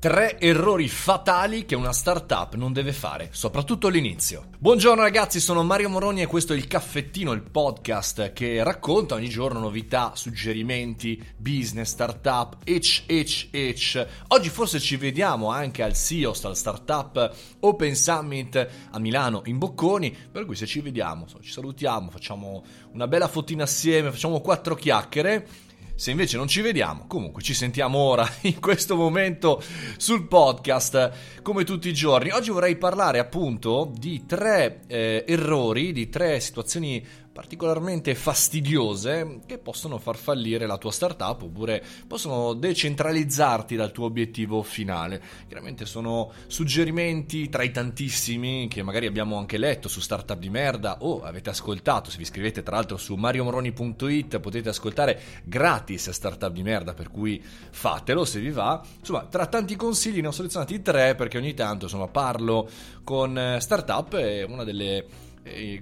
Tre errori fatali che una startup non deve fare, soprattutto all'inizio. Buongiorno ragazzi, sono Mario Moroni e questo è il caffettino, il podcast che racconta ogni giorno novità, suggerimenti, business, startup, ech, ech, ech. Oggi forse ci vediamo anche al CEOS, al Startup Open Summit a Milano in Bocconi, per cui se ci vediamo, ci salutiamo, facciamo una bella fotina assieme, facciamo quattro chiacchiere se invece non ci vediamo, comunque ci sentiamo ora, in questo momento, sul podcast, come tutti i giorni. Oggi vorrei parlare appunto di tre eh, errori, di tre situazioni particolarmente fastidiose che possono far fallire la tua startup oppure possono decentralizzarti dal tuo obiettivo finale. Chiaramente sono suggerimenti tra i tantissimi che magari abbiamo anche letto su Startup di merda o avete ascoltato, se vi iscrivete tra l'altro su mariomoroni.it potete ascoltare gratis Startup di merda, per cui fatelo se vi va. Insomma, tra tanti consigli ne ho selezionati tre perché ogni tanto insomma parlo con eh, startup e una delle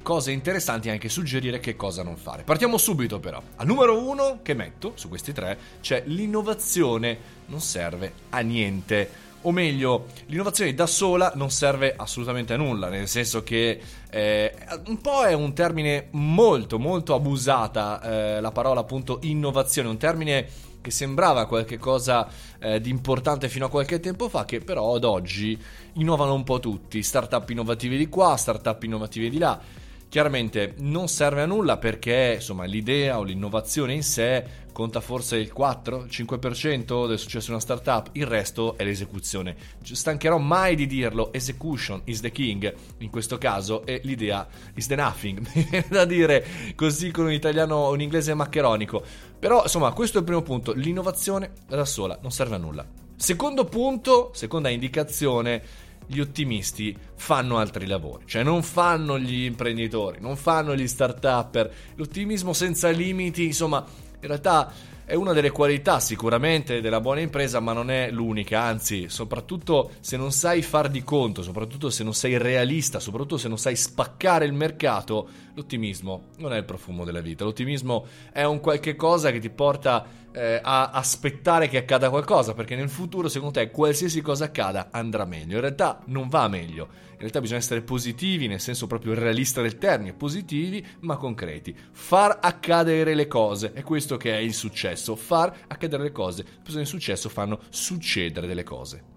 cose interessanti anche suggerire che cosa non fare. Partiamo subito però. Al numero uno che metto su questi tre c'è l'innovazione non serve a niente. O meglio, l'innovazione da sola non serve assolutamente a nulla, nel senso che eh, un po' è un termine molto molto abusata eh, la parola appunto innovazione, un termine che sembrava qualcosa eh, di importante fino a qualche tempo fa, che però ad oggi innovano un po' tutti, startup innovativi di qua, startup innovative di là. Chiaramente non serve a nulla perché insomma, l'idea o l'innovazione in sé conta forse il 4-5% del successo di una startup, il resto è l'esecuzione. Stancherò mai di dirlo, execution is the king in questo caso e l'idea is the nothing, mi viene da dire così con un italiano un inglese maccheronico. Però insomma questo è il primo punto, l'innovazione da sola non serve a nulla. Secondo punto, seconda indicazione, gli ottimisti fanno altri lavori, cioè non fanno gli imprenditori, non fanno gli start-upper. L'ottimismo senza limiti, insomma, in realtà è una delle qualità sicuramente della buona impresa, ma non è l'unica, anzi, soprattutto se non sai far di conto, soprattutto se non sei realista, soprattutto se non sai spaccare il mercato, l'ottimismo non è il profumo della vita. L'ottimismo è un qualche cosa che ti porta eh, a aspettare che accada qualcosa, perché nel futuro, secondo te, qualsiasi cosa accada andrà meglio. In realtà non va meglio. In realtà bisogna essere positivi, nel senso proprio realista del termine, positivi ma concreti. Far accadere le cose, è questo che è il successo. Far accadere le cose. Le persone di successo fanno succedere delle cose.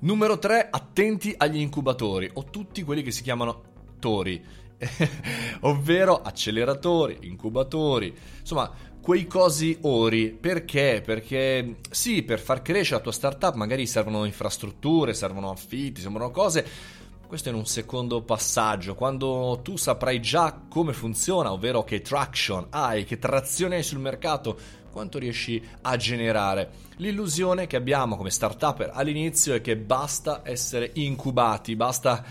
Numero 3, attenti agli incubatori o tutti quelli che si chiamano tori, ovvero acceleratori, incubatori, insomma quei cosi ori. Perché? Perché sì, per far crescere la tua startup magari servono infrastrutture, servono affitti, servono cose. Questo è in un secondo passaggio, quando tu saprai già come funziona, ovvero che traction hai, che trazione hai sul mercato, quanto riesci a generare. L'illusione che abbiamo come startup all'inizio è che basta essere incubati, basta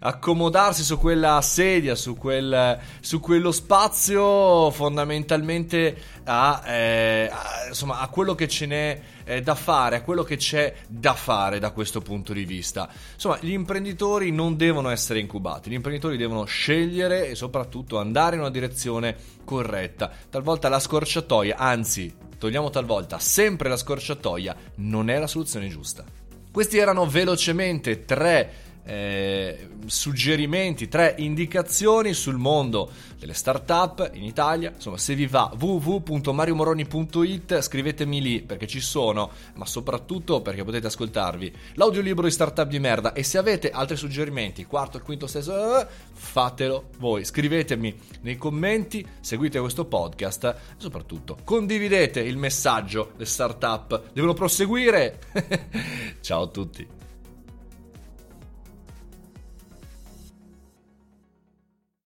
accomodarsi su quella sedia, su, quel, su quello spazio fondamentalmente a, eh, a, insomma, a quello che ce n'è eh, da fare, a quello che c'è da fare da questo punto di vista. Insomma, gli imprenditori non devono essere incubati, gli imprenditori devono scegliere e soprattutto andare in una direzione corretta. Talvolta la scorciatoia, anzi, togliamo talvolta sempre la scorciatoia, non è la soluzione giusta. Questi erano velocemente tre eh, suggerimenti, tre indicazioni sul mondo delle start-up in Italia. Insomma, se vi va www.mariomoroni.it scrivetemi lì perché ci sono, ma soprattutto perché potete ascoltarvi l'audiolibro di startup di merda e se avete altri suggerimenti, quarto, quinto, stesso, eh, fatelo voi. Scrivetemi nei commenti, seguite questo podcast e soprattutto condividete il messaggio le start-up devono proseguire. Ciao a tutti.